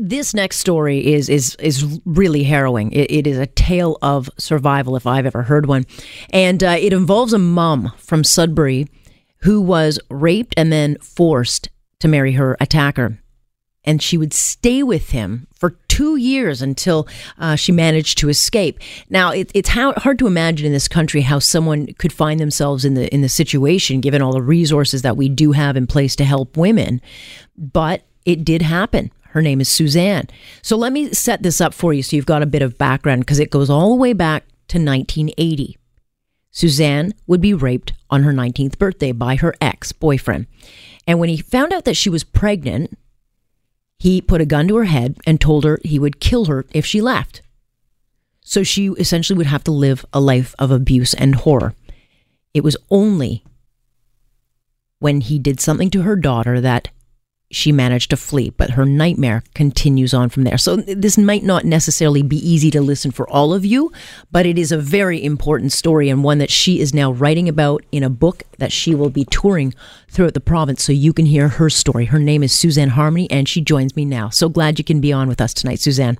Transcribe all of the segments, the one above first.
This next story is is is really harrowing. it, it is a tale of survival, if I've ever heard one, and uh, it involves a mom from Sudbury who was raped and then forced to marry her attacker, and she would stay with him for two years until uh, she managed to escape. Now, it, it's how, hard to imagine in this country how someone could find themselves in the in the situation, given all the resources that we do have in place to help women, but it did happen. Her name is Suzanne. So let me set this up for you so you've got a bit of background because it goes all the way back to 1980. Suzanne would be raped on her 19th birthday by her ex boyfriend. And when he found out that she was pregnant, he put a gun to her head and told her he would kill her if she left. So she essentially would have to live a life of abuse and horror. It was only when he did something to her daughter that she managed to flee, but her nightmare continues on from there. So this might not necessarily be easy to listen for all of you, but it is a very important story and one that she is now writing about in a book that she will be touring throughout the province so you can hear her story. Her name is Suzanne Harmony and she joins me now. So glad you can be on with us tonight, Suzanne.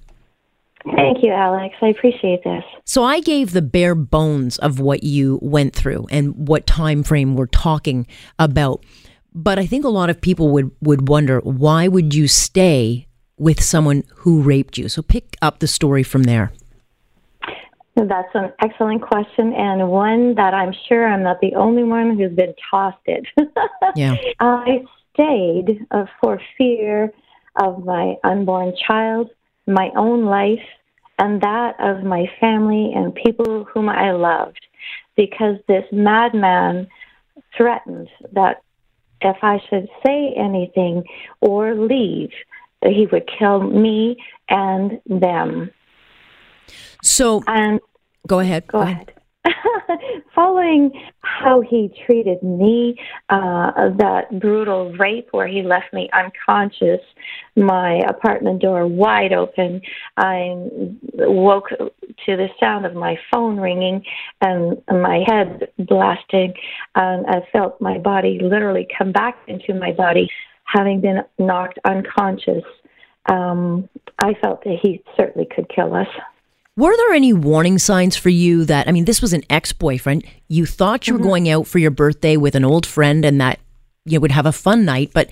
Thank you, Alex. I appreciate this. So I gave the bare bones of what you went through and what time frame we're talking about. But I think a lot of people would, would wonder why would you stay with someone who raped you? So pick up the story from there. That's an excellent question, and one that I'm sure I'm not the only one who's been tossed it. yeah. I stayed uh, for fear of my unborn child, my own life, and that of my family and people whom I loved, because this madman threatened that if I should say anything or leave, he would kill me and them. So, and go ahead. Go, go ahead. ahead. Following how he treated me, uh, that brutal rape where he left me unconscious, my apartment door wide open, I woke to the sound of my phone ringing and my head blasting, and I felt my body literally come back into my body, having been knocked unconscious. Um, I felt that he certainly could kill us. Were there any warning signs for you that, I mean, this was an ex boyfriend. You thought you were mm-hmm. going out for your birthday with an old friend and that you would have a fun night, but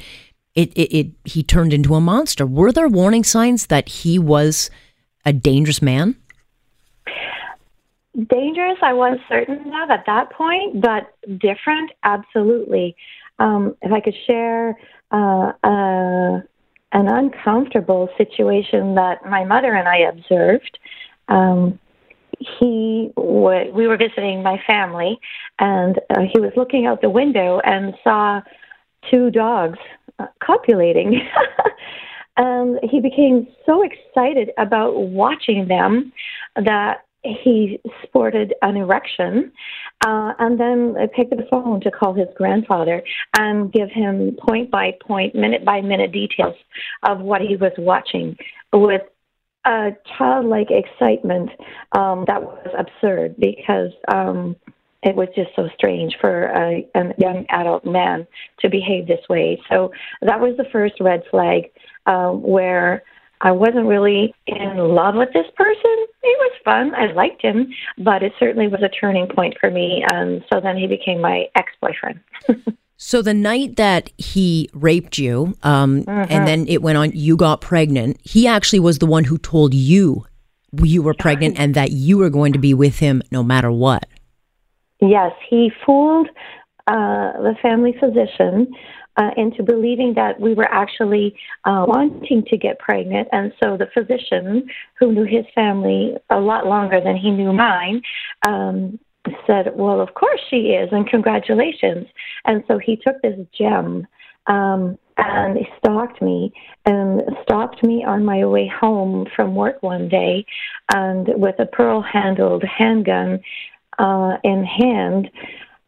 it, it, it he turned into a monster. Were there warning signs that he was a dangerous man? Dangerous, I was certain of at that point, but different, absolutely. Um, if I could share uh, uh, an uncomfortable situation that my mother and I observed um, he w- we were visiting my family, and uh, he was looking out the window and saw two dogs uh, copulating. and he became so excited about watching them that he sported an erection uh, and then picked up the phone to call his grandfather and give him point by point, minute by minute details of what he was watching with a childlike excitement um, that was absurd because um, it was just so strange for a, a young adult man to behave this way. So that was the first red flag uh, where I wasn't really in love with this person. It was fun. I liked him, but it certainly was a turning point for me. And so then he became my ex boyfriend. So the night that he raped you, um, and uh-huh. then it went on, you got pregnant. He actually was the one who told you you were pregnant and that you were going to be with him no matter what. Yes, he fooled uh, the family physician uh, into believing that we were actually uh, wanting to get pregnant. And so the physician, who knew his family a lot longer than he knew mine, um, said, Well, of course she is, and congratulations. And so he took this gem um, and he stalked me and stopped me on my way home from work one day and with a pearl handled handgun uh, in hand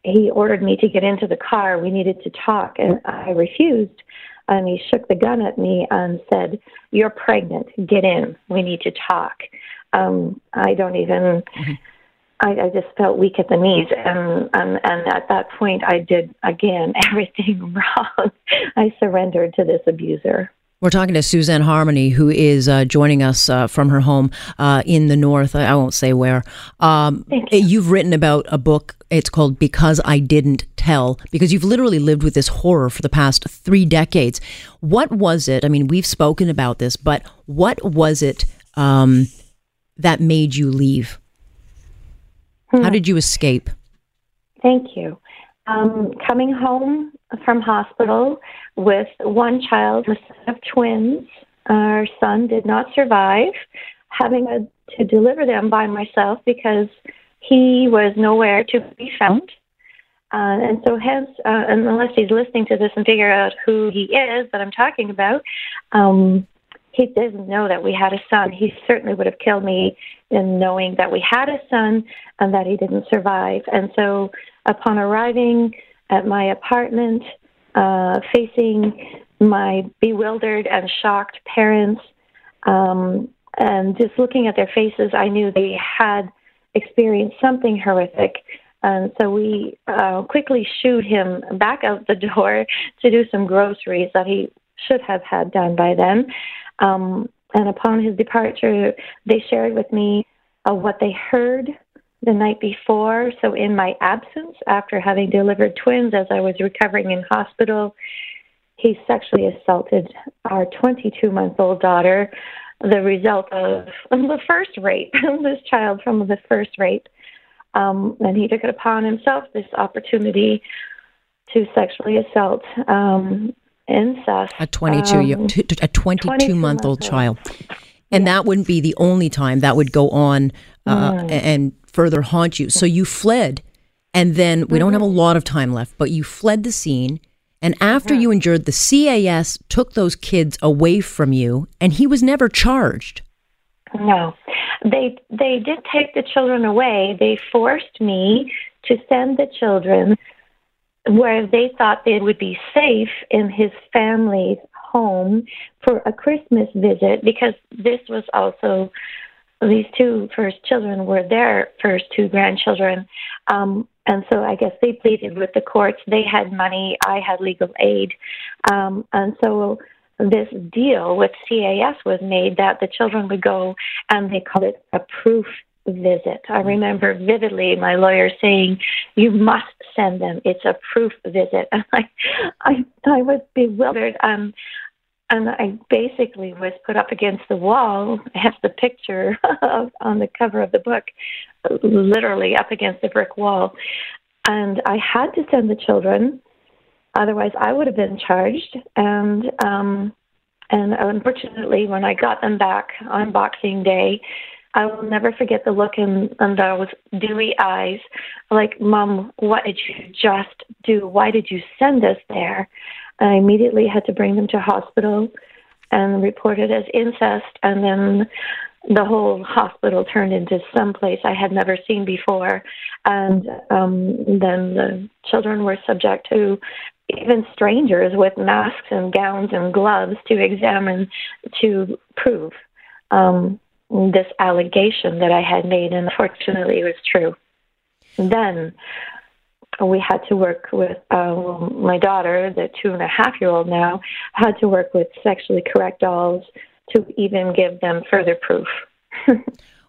he ordered me to get into the car we needed to talk and i refused and he shook the gun at me and said you're pregnant get in we need to talk um, i don't even mm-hmm. I, I just felt weak at the knees, and, and and at that point, I did again everything wrong. I surrendered to this abuser. We're talking to Suzanne Harmony, who is uh, joining us uh, from her home uh, in the north. I won't say where. Um, you. You've written about a book. It's called Because I Didn't Tell, because you've literally lived with this horror for the past three decades. What was it? I mean, we've spoken about this, but what was it um, that made you leave? Hmm. How did you escape? Thank you. Um, coming home from hospital with one child, a son of twins. Our son did not survive, having a, to deliver them by myself because he was nowhere to be found. Uh, and so, hence, uh, unless he's listening to this and figure out who he is that I'm talking about, um, he didn't know that we had a son. He certainly would have killed me in knowing that we had a son and that he didn't survive. And so, upon arriving at my apartment, uh, facing my bewildered and shocked parents, um, and just looking at their faces, I knew they had experienced something horrific. And so we uh, quickly shooed him back out the door to do some groceries that he should have had done by then. Um, and upon his departure, they shared with me uh, what they heard the night before. So, in my absence, after having delivered twins as I was recovering in hospital, he sexually assaulted our 22 month old daughter, the result of the first rape, this child from the first rape. Um, and he took it upon himself this opportunity to sexually assault um, incest. A 22 um, year, a 22 month old child. And that wouldn't be the only time that would go on uh, mm. and further haunt you. So you fled, and then we don't have a mm-hmm. lot of time left, but you fled the scene. And after mm-hmm. you endured, the CAS took those kids away from you, and he was never charged. No, they they did take the children away. They forced me to send the children where they thought they would be safe in his family's home for a Christmas visit because this was also these two first children were their first two grandchildren. Um, and so I guess they pleaded with the courts. They had money, I had legal aid. Um, and so this deal with CAS was made that the children would go and they called it a proof visit. I remember vividly my lawyer saying, "You must send them. It's a proof visit." And I, I, I was bewildered. Um, and I basically was put up against the wall. I have the picture of, on the cover of the book, literally up against the brick wall. And I had to send the children, otherwise I would have been charged. And um, and unfortunately, when I got them back on Boxing Day, I will never forget the look in, in those dewy eyes, like, Mom, what did you just do? Why did you send us there? I immediately had to bring them to hospital and report it as incest, and then the whole hospital turned into some place I had never seen before. And um, then the children were subject to even strangers with masks and gowns and gloves to examine to prove um, this allegation that I had made, and unfortunately, it was true. then we had to work with um, my daughter, the two and a half year old now, had to work with sexually correct dolls to even give them further proof.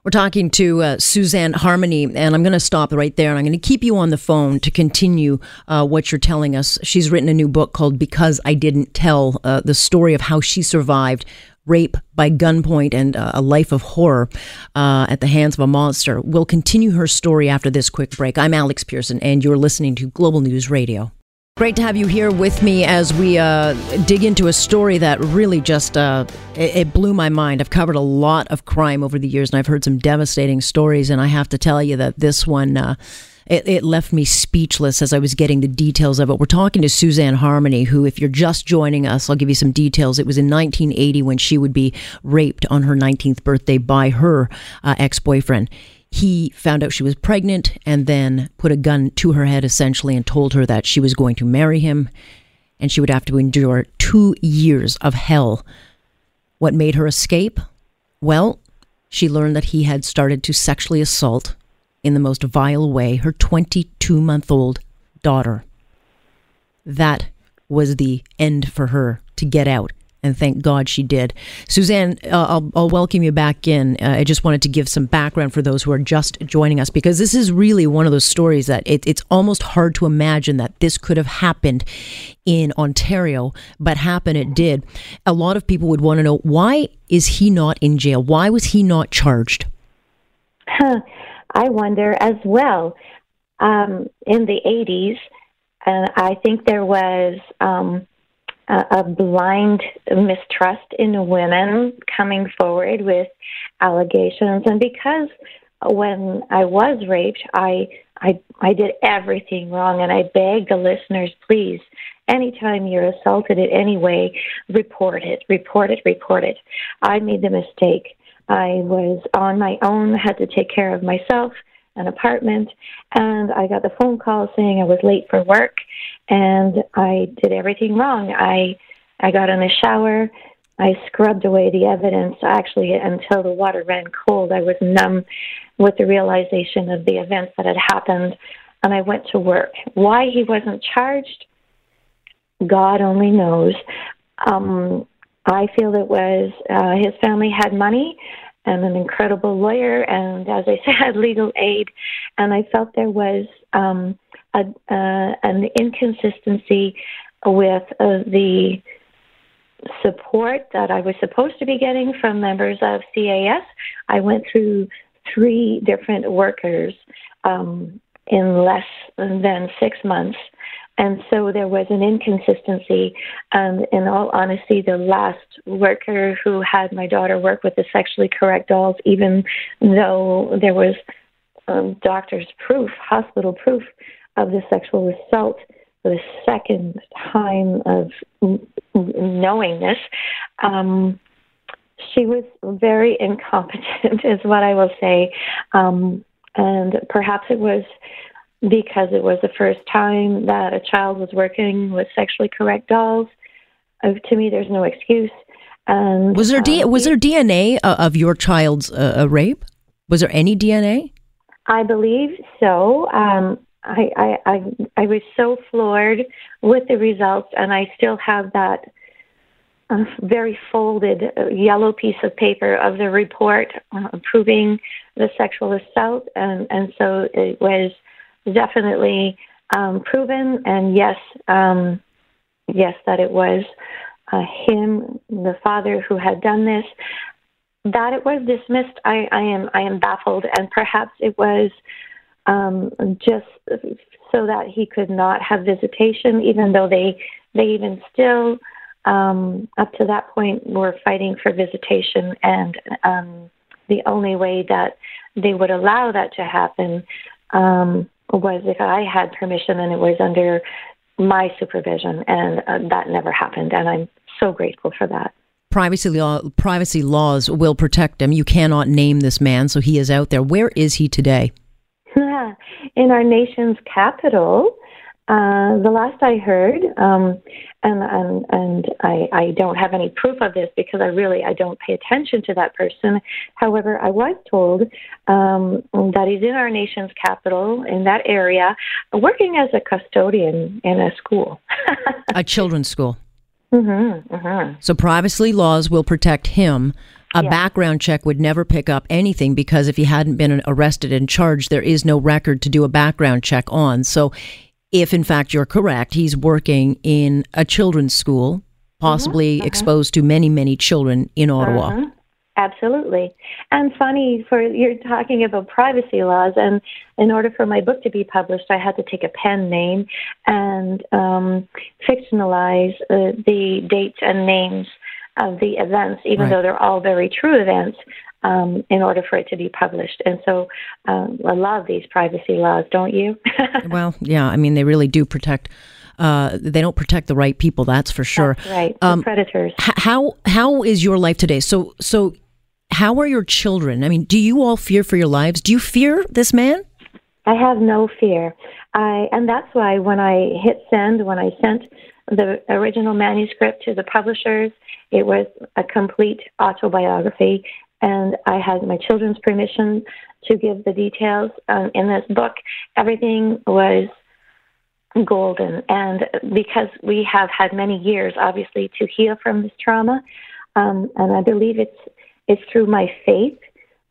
We're talking to uh, Suzanne Harmony, and I'm going to stop right there. And I'm going to keep you on the phone to continue uh, what you're telling us. She's written a new book called Because I Didn't Tell uh, the story of how she survived rape by gunpoint and uh, a life of horror uh, at the hands of a monster. We'll continue her story after this quick break. I'm Alex Pearson, and you're listening to Global News Radio. Great to have you here with me as we uh, dig into a story that really just uh, it, it, blew my mind. I've covered a lot of crime over the years, and I've heard some devastating stories. And I have to tell you that this one uh, it, it, left me speechless as I was getting the details of it. We're talking to Suzanne Harmony, who, if you're just joining us, I'll give you some details. It was in 1980 when she would be raped on her 19th birthday by her uh, ex boyfriend. He found out she was pregnant and then put a gun to her head essentially and told her that she was going to marry him and she would have to endure two years of hell. What made her escape? Well, she learned that he had started to sexually assault in the most vile way her 22 month old daughter. That was the end for her to get out and thank God she did. Suzanne, uh, I'll, I'll, welcome you back in. Uh, I just wanted to give some background for those who are just joining us because this is really one of those stories that it, it's almost hard to imagine that this could have happened in Ontario, but happen it did. A lot of people would want to know why is he not in jail? Why was he not charged? Huh, I wonder as well. Um, in the 80s, and I think there was. Um, a blind mistrust in women coming forward with allegations. And because when I was raped, I I I did everything wrong, and I beg the listeners, please, anytime you're assaulted in any way, report it, report it, report it. I made the mistake. I was on my own, had to take care of myself, an apartment, and I got the phone call saying I was late for work, and I did everything wrong. I I got in the shower. I scrubbed away the evidence actually until the water ran cold. I was numb with the realization of the events that had happened, and I went to work. Why he wasn't charged, God only knows. Um, I feel it was uh, his family had money and an incredible lawyer, and as I said, legal aid. And I felt there was um, a, uh, an inconsistency with uh, the support that I was supposed to be getting from members of CAS. I went through three different workers um, in less than six months. And so there was an inconsistency. And in all honesty, the last worker who had my daughter work with the sexually correct dolls, even though there was um, doctor's proof, hospital proof of the sexual assault, for the second time of knowing this, um, she was very incompetent, is what I will say. Um, and perhaps it was because it was the first time that a child was working with sexually correct dolls. Uh, to me, there's no excuse. And was there D- um, was there DNA uh, of your child's uh, rape? Was there any DNA? I believe so. Um, I, I, I, I was so floored with the results, and I still have that uh, very folded uh, yellow piece of paper of the report uh, proving the sexual assault, and, and so it was definitely um, proven, and yes, um, yes, that it was uh, him, the father, who had done this. That it was dismissed, I, I am I am baffled, and perhaps it was um, just so that he could not have visitation, even though they they even still um, up to that point were fighting for visitation, and um, the only way that they would allow that to happen um, was if I had permission and it was under my supervision, and uh, that never happened, and I'm so grateful for that privacy law privacy laws will protect him. You cannot name this man, so he is out there. Where is he today? in our nation's capital. Uh, the last I heard, um, and and and I, I don't have any proof of this because I really I don't pay attention to that person. However, I was told um, that he's in our nation's capital in that area, working as a custodian in a school, a children's school. Mm-hmm, mm-hmm. So privacy laws will protect him a yeah. background check would never pick up anything because if he hadn't been arrested and charged, there is no record to do a background check on. So, if in fact you're correct, he's working in a children's school, possibly mm-hmm. exposed to many, many children in Ottawa. Mm-hmm. Absolutely. And funny for you're talking about privacy laws and in order for my book to be published I had to take a pen name and um, fictionalize uh, the dates and names of the events, even right. though they're all very true events. Um, in order for it to be published. And so um, I love these privacy laws, don't you? well, yeah, I mean, they really do protect. Uh, they don't protect the right people, that's for sure. That's right, um, predators. H- how how is your life today? So so, how are your children? I mean, do you all fear for your lives? Do you fear this man? I have no fear. I and that's why when I hit send, when I sent the original manuscript to the publishers, it was a complete autobiography, and I had my children's permission to give the details um, in this book. Everything was golden, and because we have had many years, obviously, to heal from this trauma, um, and I believe it's it's through my faith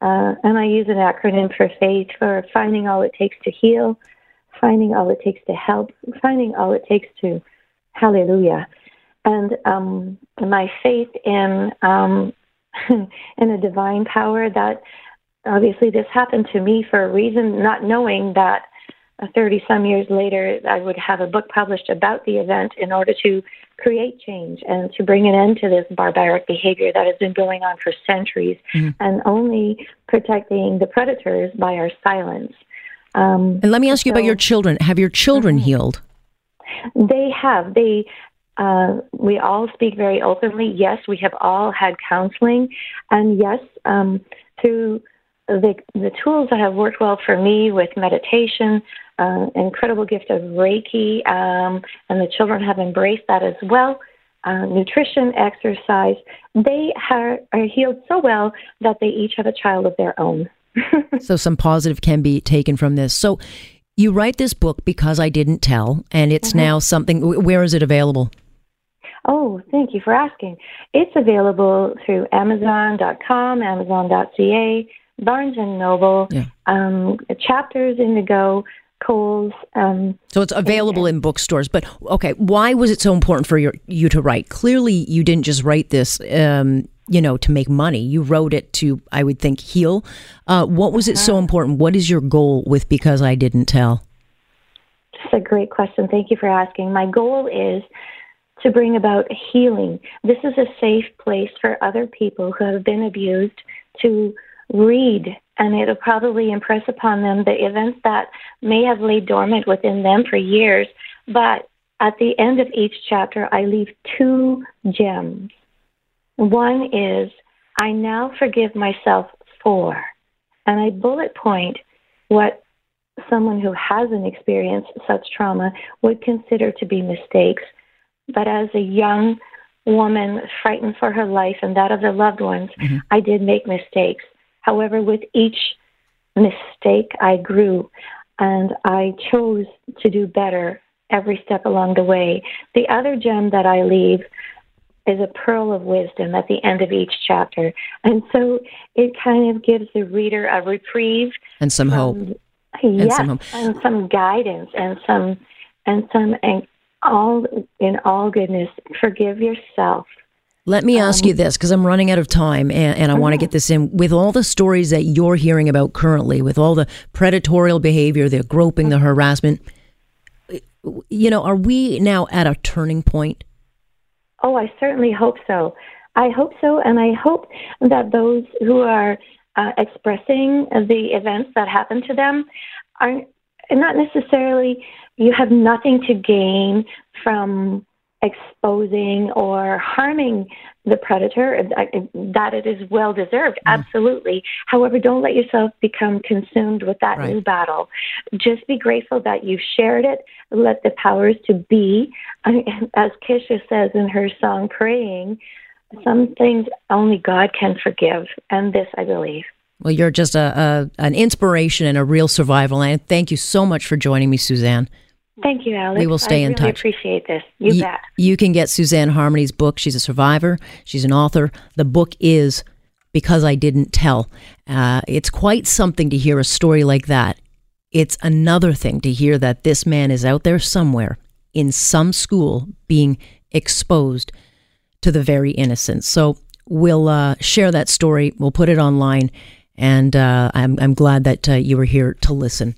uh, and I use an acronym for FAITH for finding all it takes to heal, finding all it takes to help, finding all it takes to hallelujah. And um, my faith in um, in a divine power that obviously this happened to me for a reason, not knowing that 30 some years later, I would have a book published about the event in order to create change and to bring an end to this barbaric behavior that has been going on for centuries mm. and only protecting the predators by our silence. Um, and let me ask you so, about your children. Have your children mm-hmm. healed? They have. They. Uh, we all speak very openly. Yes, we have all had counseling, and yes, um, through the the tools that have worked well for me with meditation, uh, incredible gift of Reiki, um, and the children have embraced that as well. Uh, nutrition, exercise, they are, are healed so well that they each have a child of their own. so, some positive can be taken from this. So, you write this book because I didn't tell, and it's mm-hmm. now something. Where is it available? Oh, thank you for asking. It's available through Amazon.com, Amazon.ca, Barnes and Noble, yeah. um, Chapters Indigo, Coles. Um, so it's available and, in bookstores. But okay, why was it so important for your, you to write? Clearly, you didn't just write this, um, you know, to make money. You wrote it to, I would think, heal. Uh, what was uh-huh. it so uh-huh. important? What is your goal with Because I Didn't Tell? That's a great question. Thank you for asking. My goal is to bring about healing. This is a safe place for other people who have been abused to read and it'll probably impress upon them the events that may have laid dormant within them for years. But at the end of each chapter, I leave two gems. One is, I now forgive myself for, and I bullet point what someone who hasn't experienced such trauma would consider to be mistakes. But as a young woman frightened for her life and that of their loved ones, mm-hmm. I did make mistakes. However, with each mistake, I grew and I chose to do better every step along the way. The other gem that I leave is a pearl of wisdom at the end of each chapter. And so it kind of gives the reader a reprieve and some hope. yes, and some, hope. and some guidance and some and some and all in all goodness. Forgive yourself let me ask you um, this because I'm running out of time and, and I want to get this in. With all the stories that you're hearing about currently, with all the predatorial behavior, the groping, the harassment, you know, are we now at a turning point? Oh, I certainly hope so. I hope so. And I hope that those who are uh, expressing the events that happen to them are not necessarily, you have nothing to gain from exposing or harming the predator. That it is well deserved mm. absolutely. However don't let yourself become consumed with that right. new battle. Just be grateful that you shared it. Let the powers to be. As Kesha says in her song praying some things only god can forgive and this i believe. Well you're just a, a an inspiration and a real survival and thank you so much for joining me suzanne Thank you, Alex. We will stay I in really touch. appreciate this. You y- bet. You can get Suzanne Harmony's book. She's a survivor. She's an author. The book is Because I Didn't Tell. Uh, it's quite something to hear a story like that. It's another thing to hear that this man is out there somewhere in some school being exposed to the very innocent. So we'll uh, share that story. We'll put it online. And uh, I'm, I'm glad that uh, you were here to listen.